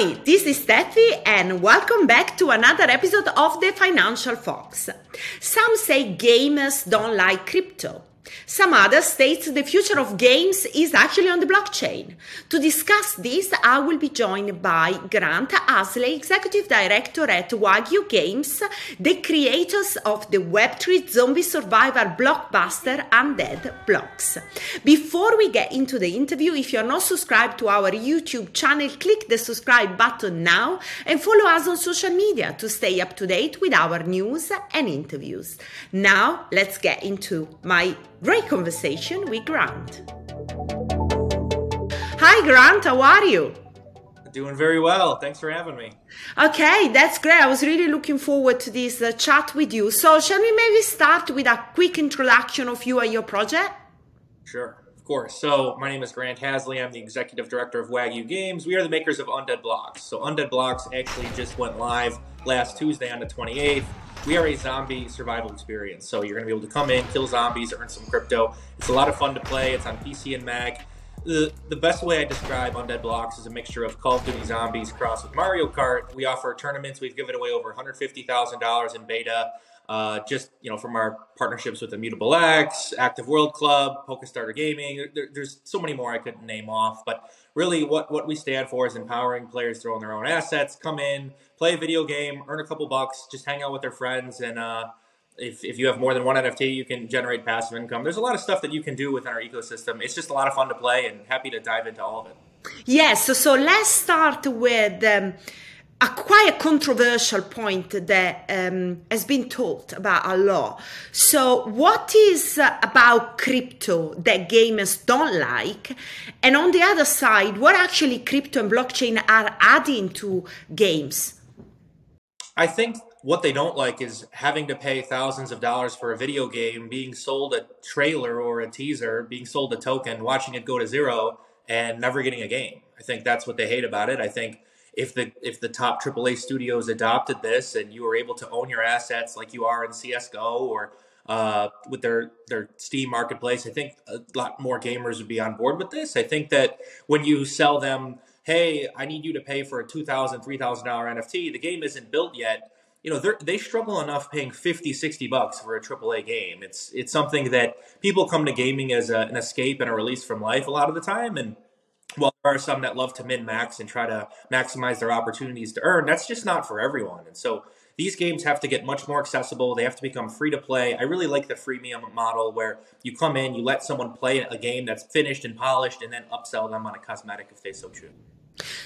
Hi, this is Steffy, and welcome back to another episode of the Financial Fox. Some say gamers don't like crypto. Some others state the future of games is actually on the blockchain. To discuss this, I will be joined by Grant Haseley, Executive Director at Wagyu Games, the creators of the Web3 zombie survivor blockbuster Undead Blocks. Before we get into the interview, if you're not subscribed to our YouTube channel, click the subscribe button now and follow us on social media to stay up to date with our news and interviews. Now, let's get into my great conversation with Grant. Hi, Grant, how are you? Doing very well. Thanks for having me. Okay, that's great. I was really looking forward to this uh, chat with you. So, shall we maybe start with a quick introduction of you and your project? Sure, of course. So, my name is Grant Haseley. I'm the executive director of Wagyu Games. We are the makers of Undead Blocks. So, Undead Blocks actually just went live last Tuesday on the 28th we are a zombie survival experience. So you're going to be able to come in, kill zombies, earn some crypto. It's a lot of fun to play. It's on PC and Mac. The, the best way I describe Undead Blocks is a mixture of Call of Duty Zombies crossed with Mario Kart. We offer tournaments. We've given away over $150,000 in beta. Uh, just you know, from our partnerships with Immutable X, Active World Club, Polkastarter Gaming. There, there's so many more I couldn't name off, but really, what what we stand for is empowering players to own their own assets, come in, play a video game, earn a couple bucks, just hang out with their friends, and uh, if, if you have more than one NFT, you can generate passive income. There's a lot of stuff that you can do within our ecosystem. It's just a lot of fun to play, and happy to dive into all of it. Yes. So, so let's start with. Um, a quite a controversial point that um, has been talked about a lot. So, what is uh, about crypto that gamers don't like? And on the other side, what actually crypto and blockchain are adding to games? I think what they don't like is having to pay thousands of dollars for a video game, being sold a trailer or a teaser, being sold a token, watching it go to zero, and never getting a game. I think that's what they hate about it. I think if the if the top AAA studios adopted this and you were able to own your assets like you are in CS:GO or uh, with their their Steam marketplace, I think a lot more gamers would be on board with this. I think that when you sell them, hey, I need you to pay for a two thousand, three thousand dollar NFT, the game isn't built yet. You know, they struggle enough paying 50, 60 bucks for a AAA game. It's it's something that people come to gaming as a, an escape and a release from life a lot of the time, and well, there are some that love to min max and try to maximize their opportunities to earn. That's just not for everyone. And so these games have to get much more accessible. They have to become free to play. I really like the freemium model where you come in, you let someone play a game that's finished and polished, and then upsell them on a cosmetic if they so choose.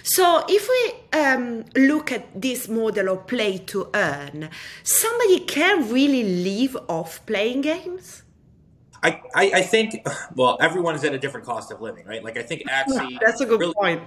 So, if we um, look at this model of play to earn, somebody can really live off playing games? I, I, I think well everyone is at a different cost of living, right? Like I think Axie yeah, that's a good really point.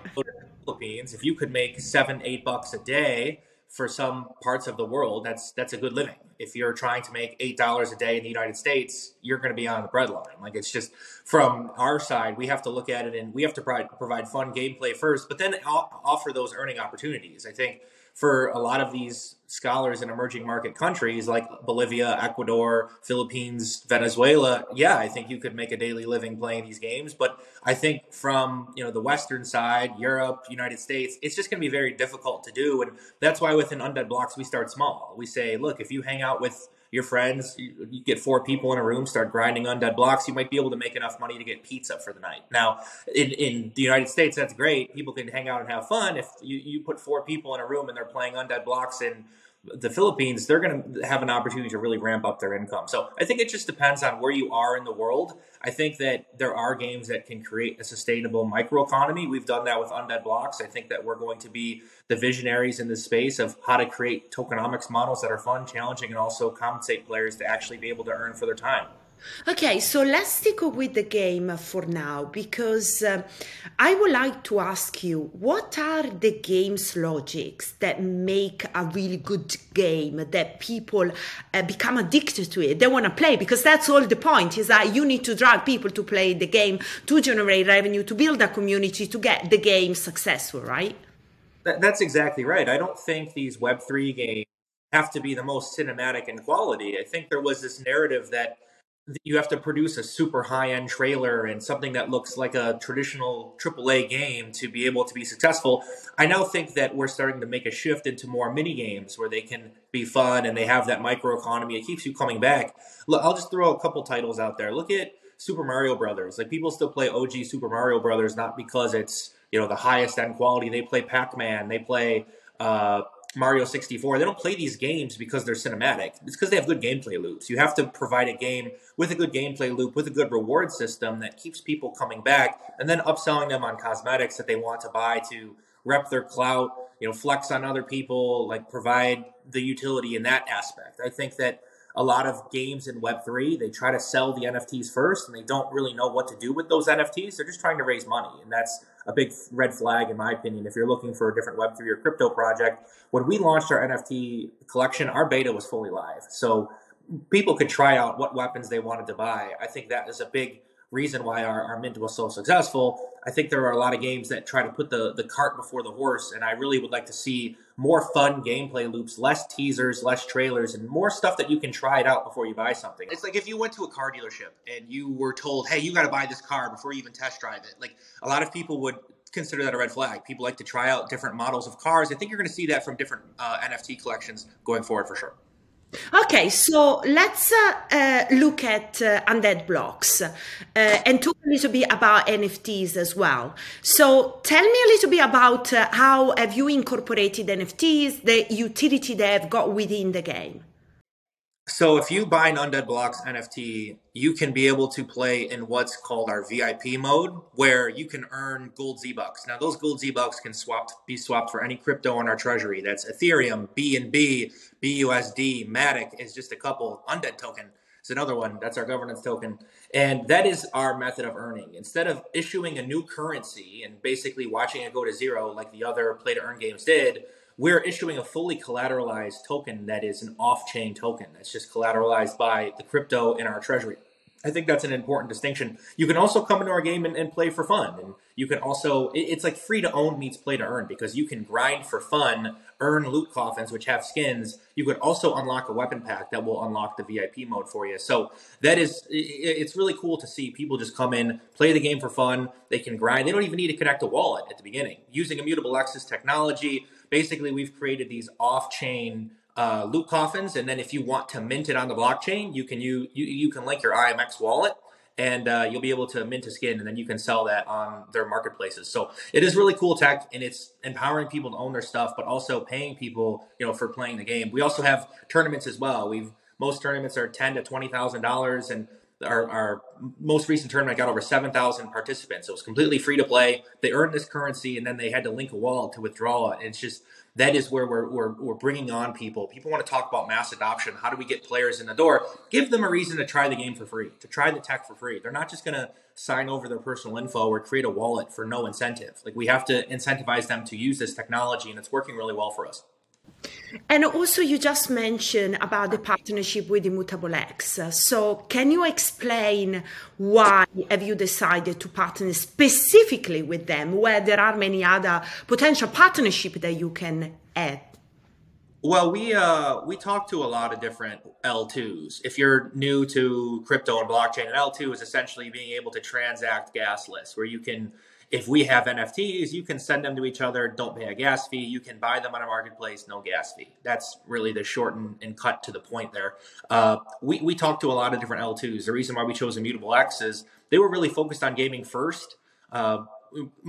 Philippines, if you could make seven, eight bucks a day for some parts of the world, that's that's a good living. If you're trying to make eight dollars a day in the United States, you're going to be on the breadline. Like it's just from our side, we have to look at it and we have to provide provide fun gameplay first, but then offer those earning opportunities. I think for a lot of these scholars in emerging market countries like Bolivia, Ecuador, Philippines, Venezuela, yeah, I think you could make a daily living playing these games. But I think from you know the Western side, Europe, United States, it's just going to be very difficult to do, and that's why within Undead Blocks we start small. We say, look, if you hang out with your friends, you, you, get four people in a room, start grinding undead blocks, you might be able to make enough money to get pizza for the night. Now, in, in the United States, that's great. People can hang out and have fun. If you, you put four people in a room and they're playing undead blocks in the Philippines, they're going to have an opportunity to really ramp up their income. So I think it just depends on where you are in the world. I think that there are games that can create a sustainable microeconomy. We've done that with Undead Blocks. I think that we're going to be the visionaries in this space of how to create tokenomics models that are fun, challenging, and also compensate players to actually be able to earn for their time. Okay, so let's stick with the game for now because uh, I would like to ask you what are the game's logics that make a really good game that people uh, become addicted to it? They want to play because that's all the point is that you need to drag people to play the game to generate revenue, to build a community, to get the game successful, right? That, that's exactly right. I don't think these Web3 games have to be the most cinematic in quality. I think there was this narrative that you have to produce a super high end trailer and something that looks like a traditional AAA game to be able to be successful. I now think that we're starting to make a shift into more mini games where they can be fun and they have that micro economy. It keeps you coming back. Look, I'll just throw a couple titles out there. Look at Super Mario Brothers. Like people still play OG Super Mario Brothers not because it's you know the highest end quality. They play Pac Man. They play. Uh, Mario 64, they don't play these games because they're cinematic. It's because they have good gameplay loops. You have to provide a game with a good gameplay loop, with a good reward system that keeps people coming back, and then upselling them on cosmetics that they want to buy to rep their clout, you know, flex on other people, like provide the utility in that aspect. I think that a lot of games in Web3, they try to sell the NFTs first and they don't really know what to do with those NFTs. They're just trying to raise money. And that's a big red flag, in my opinion. If you're looking for a different Web3 or crypto project, when we launched our NFT collection, our beta was fully live. So people could try out what weapons they wanted to buy. I think that is a big reason why our, our mint was so successful. I think there are a lot of games that try to put the, the cart before the horse, and I really would like to see more fun gameplay loops, less teasers, less trailers, and more stuff that you can try it out before you buy something. It's like if you went to a car dealership and you were told, hey, you got to buy this car before you even test drive it. Like a lot of people would consider that a red flag. People like to try out different models of cars. I think you're going to see that from different uh, NFT collections going forward for sure. Okay, so let's uh, uh, look at uh, undead blocks uh, and talk a little bit about NFTs as well. So tell me a little bit about uh, how have you incorporated NFTs, the utility they have got within the game. So if you buy an Undead Blocks NFT, you can be able to play in what's called our VIP mode, where you can earn gold Z bucks. Now those gold Z bucks can swap be swapped for any crypto in our treasury. That's Ethereum, BNB, BUSD, Matic is just a couple. Undead token is another one. That's our governance token, and that is our method of earning. Instead of issuing a new currency and basically watching it go to zero like the other play to earn games did we're issuing a fully collateralized token that is an off-chain token that's just collateralized by the crypto in our treasury. I think that's an important distinction. You can also come into our game and, and play for fun, and you can also it, it's like free to own meets play to earn because you can grind for fun, earn loot coffins which have skins. You could also unlock a weapon pack that will unlock the VIP mode for you. So that is it, it's really cool to see people just come in, play the game for fun. They can grind. They don't even need to connect a wallet at the beginning using Immutable X's technology basically we've created these off-chain uh, loot coffins, and then if you want to mint it on the blockchain, you can you you, you can link your IMX wallet, and uh, you'll be able to mint a skin, and then you can sell that on their marketplaces. So it is really cool tech, and it's empowering people to own their stuff, but also paying people, you know, for playing the game. We also have tournaments as well. We've most tournaments are ten to twenty thousand dollars, and our, our most recent tournament got over 7,000 participants. It was completely free to play. They earned this currency and then they had to link a wallet to withdraw it. And it's just that is where we're, we're, we're bringing on people. People want to talk about mass adoption. How do we get players in the door? Give them a reason to try the game for free, to try the tech for free. They're not just going to sign over their personal info or create a wallet for no incentive. Like we have to incentivize them to use this technology and it's working really well for us. And also, you just mentioned about the partnership with Immutable X. So, can you explain why have you decided to partner specifically with them, where there are many other potential partnership that you can add? Well, we uh, we talk to a lot of different L2s. If you're new to crypto and blockchain, an L2 is essentially being able to transact gasless, where you can if we have NFTs, you can send them to each other, don't pay a gas fee. You can buy them on a marketplace, no gas fee. That's really the short and, and cut to the point there. Uh, we, we talked to a lot of different L2s. The reason why we chose Immutable X is they were really focused on gaming first. Uh,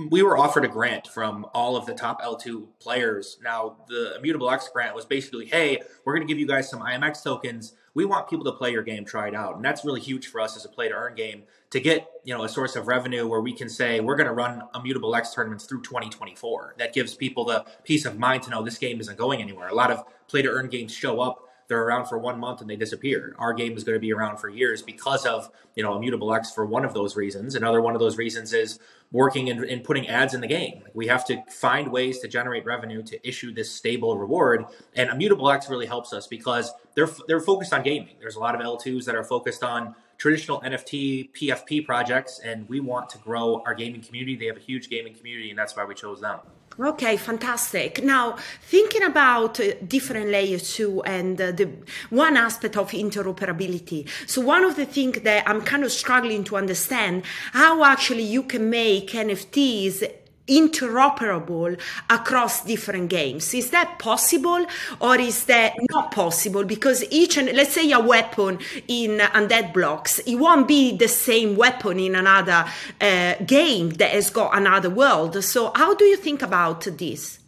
we were offered a grant from all of the top L2 players. Now, the Immutable X grant was basically, hey, we're going to give you guys some IMX tokens we want people to play your game, try it out. And that's really huge for us as a play to earn game to get, you know, a source of revenue where we can say we're going to run immutable X tournaments through 2024. That gives people the peace of mind to know this game isn't going anywhere. A lot of play to earn games show up they're around for one month and they disappear. Our game is going to be around for years because of you know Immutable X for one of those reasons. Another one of those reasons is working and, and putting ads in the game. We have to find ways to generate revenue to issue this stable reward, and Immutable X really helps us because they're they're focused on gaming. There's a lot of L2s that are focused on traditional NFT PFP projects, and we want to grow our gaming community. They have a huge gaming community, and that's why we chose them. Okay, fantastic. Now, thinking about uh, different layers too, and uh, the one aspect of interoperability. So, one of the things that I'm kind of struggling to understand how actually you can make NFTs interoperable across different games. Is that possible or is that not possible? Because each and let's say a weapon in Undead Blocks, it won't be the same weapon in another uh, game that has got another world. So how do you think about this?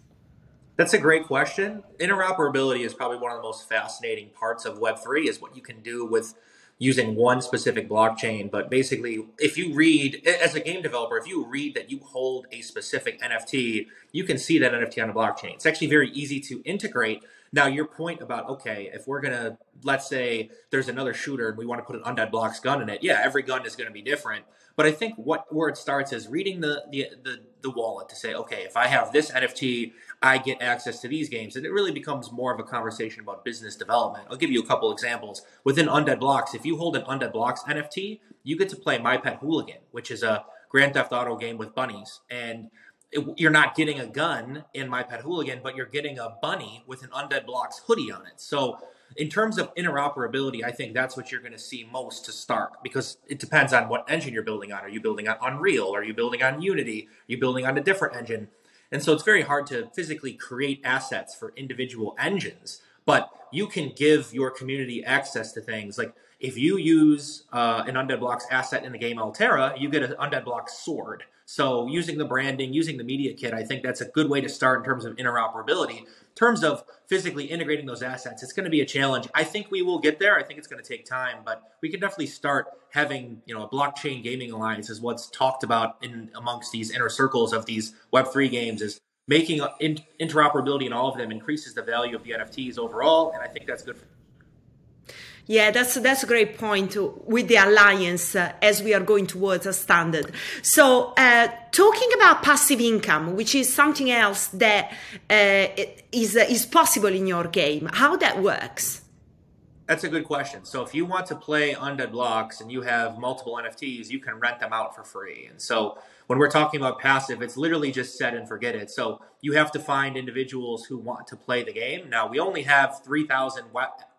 That's a great question. Interoperability is probably one of the most fascinating parts of Web3 is what you can do with using one specific blockchain. But basically, if you read, as a game developer, if you read that you hold a specific NFT, you can see that NFT on a blockchain. It's actually very easy to integrate. Now, your point about, okay, if we're going to, let's say there's another shooter and we want to put an Undead Blocks gun in it, yeah, every gun is going to be different. But I think what where it starts is reading the, the the the wallet to say, okay, if I have this NFT, I get access to these games, and it really becomes more of a conversation about business development. I'll give you a couple examples. Within Undead Blocks, if you hold an Undead Blocks NFT, you get to play My Pet Hooligan, which is a Grand Theft Auto game with bunnies, and it, you're not getting a gun in My Pet Hooligan, but you're getting a bunny with an Undead Blocks hoodie on it. So in terms of interoperability, I think that's what you're going to see most to start because it depends on what engine you're building on. Are you building on Unreal? Are you building on Unity? Are you building on a different engine? And so it's very hard to physically create assets for individual engines, but you can give your community access to things. Like if you use uh, an Undead Blocks asset in the game Altera, you get an Undead Blocks sword. So using the branding, using the media kit, I think that's a good way to start in terms of interoperability. In terms of physically integrating those assets, it's going to be a challenge. I think we will get there. I think it's going to take time, but we can definitely start having, you know, a blockchain gaming alliance is what's talked about in amongst these inner circles of these Web3 games is making interoperability in all of them increases the value of the NFTs overall, and I think that's good for yeah, that's that's a great point with the alliance uh, as we are going towards a standard. So, uh, talking about passive income, which is something else that uh, is uh, is possible in your game, how that works? That's a good question. So, if you want to play Undead Blocks and you have multiple NFTs, you can rent them out for free. And so, when we're talking about passive, it's literally just set and forget it. So, you have to find individuals who want to play the game. Now, we only have three thousand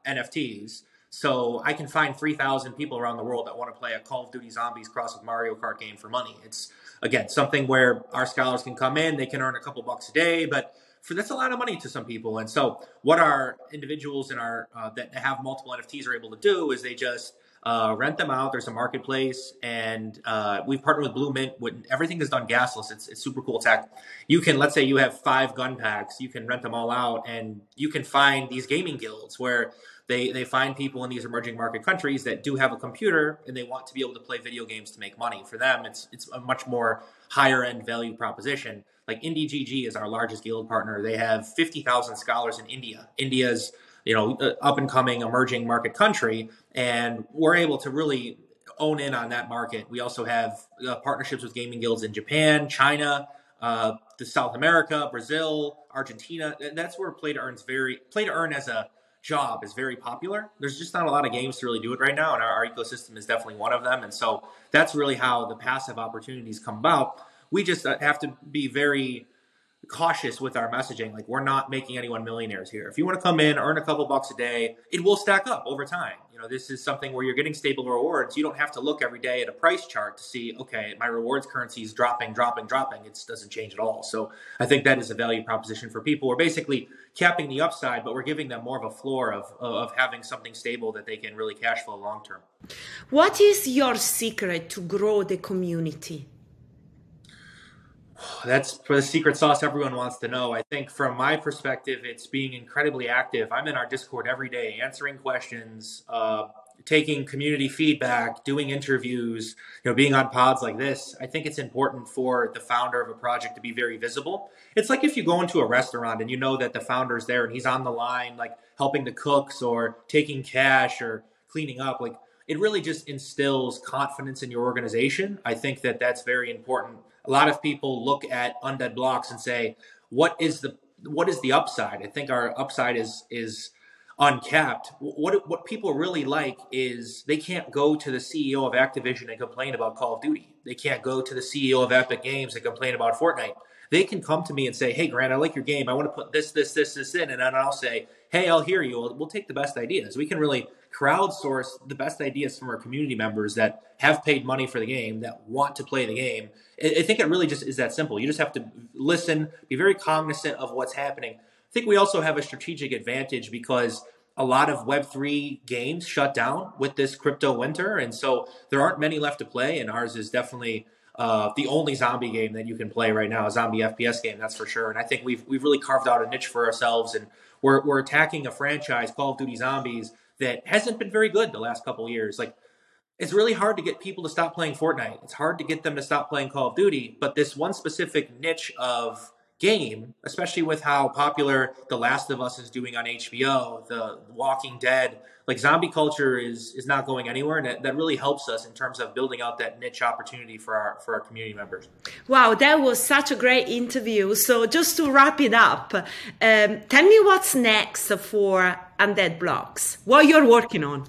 NFTs. So I can find 3,000 people around the world that want to play a Call of Duty Zombies cross with Mario Kart game for money. It's, again, something where our scholars can come in, they can earn a couple bucks a day, but for that's a lot of money to some people. And so what our individuals in our, uh, that have multiple NFTs are able to do is they just, uh, rent them out. There's a marketplace, and uh, we've partnered with Blue Mint. When everything is done gasless, it's, it's super cool tech. You can, let's say, you have five gun packs. You can rent them all out, and you can find these gaming guilds where they they find people in these emerging market countries that do have a computer and they want to be able to play video games to make money. For them, it's it's a much more higher end value proposition. Like IndiGG is our largest guild partner. They have fifty thousand scholars in India. India's you know up and coming emerging market country, and we're able to really own in on that market. We also have uh, partnerships with gaming guilds in Japan, China, uh, South America, Brazil, Argentina. That's where play to earn's very play to earn as a job is very popular. There's just not a lot of games to really do it right now, and our, our, ecosystem is definitely one of them. And so that's really how the passive opportunities come about. We just uh, have to be very cautious with our messaging. Like we're not making anyone millionaires here. If you want to come in, earn a couple bucks a day, it will stack up over time. You know, this is something where you're getting stable rewards. You don't have to look every day at a price chart to see, okay, my rewards currency is dropping, dropping, dropping. It doesn't change at all. So I think that is a value proposition for people. We're basically capping the upside, but we're giving them more of a floor of, of having something stable that they can really cash flow long term. What is your secret to grow the community? That's for the secret sauce everyone wants to know. I think from my perspective, it's being incredibly active. I'm in our Discord every day, answering questions, uh, taking community feedback, doing interviews, you know, being on pods like this. I think it's important for the founder of a project to be very visible. It's like if you go into a restaurant and you know that the founder's there and he's on the line, like helping the cooks or taking cash or cleaning up, like it really just instills confidence in your organization. I think that that's very important a lot of people look at undead blocks and say, what is the what is the upside? I think our upside is is uncapped. What what people really like is they can't go to the CEO of Activision and complain about Call of Duty. They can't go to the CEO of Epic Games and complain about Fortnite. They can come to me and say, "Hey, Grant, I like your game. I want to put this, this, this, this in," and then I'll say, "Hey, I'll hear you. We'll, we'll take the best ideas. We can really crowdsource the best ideas from our community members that have paid money for the game, that want to play the game. I think it really just is that simple. You just have to listen, be very cognizant of what's happening. I think we also have a strategic advantage because a lot of Web3 games shut down with this crypto winter. And so there aren't many left to play. And ours is definitely uh, the only zombie game that you can play right now, a zombie FPS game, that's for sure. And I think we've, we've really carved out a niche for ourselves. And we're, we're attacking a franchise, Call of Duty Zombies, that hasn't been very good the last couple years. Like, it's really hard to get people to stop playing Fortnite. It's hard to get them to stop playing Call of Duty. But this one specific niche of game, especially with how popular The Last of Us is doing on HBO, The Walking Dead, like zombie culture is is not going anywhere, and that, that really helps us in terms of building out that niche opportunity for our for our community members. Wow, that was such a great interview. So just to wrap it up, um, tell me what's next for Undead Blocks. What you're working on.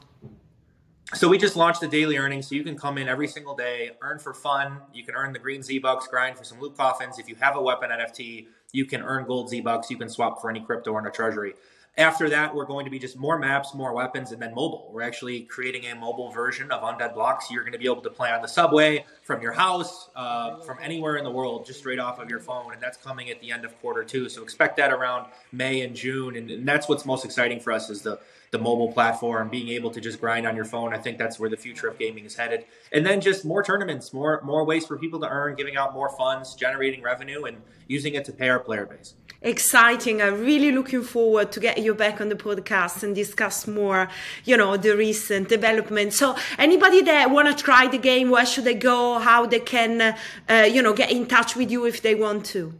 So we just launched the daily earnings, so you can come in every single day, earn for fun. You can earn the green Z bucks, grind for some loot coffins. If you have a weapon NFT, you can earn gold Z bucks. You can swap for any crypto or a treasury. After that, we're going to be just more maps, more weapons, and then mobile. We're actually creating a mobile version of Undead Blocks. You're going to be able to play on the subway, from your house, uh, from anywhere in the world, just straight off of your phone. And that's coming at the end of quarter two. So expect that around May and June. And, and that's what's most exciting for us is the the mobile platform, being able to just grind on your phone. I think that's where the future of gaming is headed. And then just more tournaments, more more ways for people to earn, giving out more funds, generating revenue, and using it to pay our player base. Exciting! I'm really looking forward to get you back on the podcast and discuss more, you know, the recent development. So, anybody that want to try the game, where should they go? How they can, uh, you know, get in touch with you if they want to?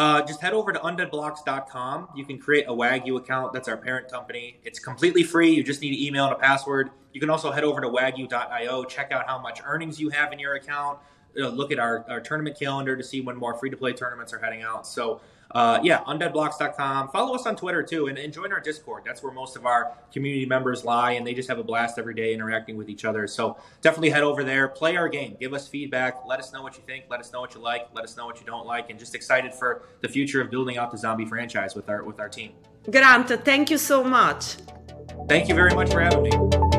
Uh, just head over to undeadblocks.com. You can create a Wagyu account. That's our parent company. It's completely free. You just need an email and a password. You can also head over to wagyu.io, check out how much earnings you have in your account, look at our, our tournament calendar to see when more free to play tournaments are heading out. So, uh, yeah, undeadblocks.com. Follow us on Twitter too, and, and, join our Discord. That's where most of our community members lie, and they just have a blast every day interacting with each other. So definitely head over there, play our game, give us feedback, let us know what you think, let us know what you like, let us know what you don't like, and just excited for the future of building out the zombie franchise with our with our team. Grant, thank you so much. Thank you very much for having me.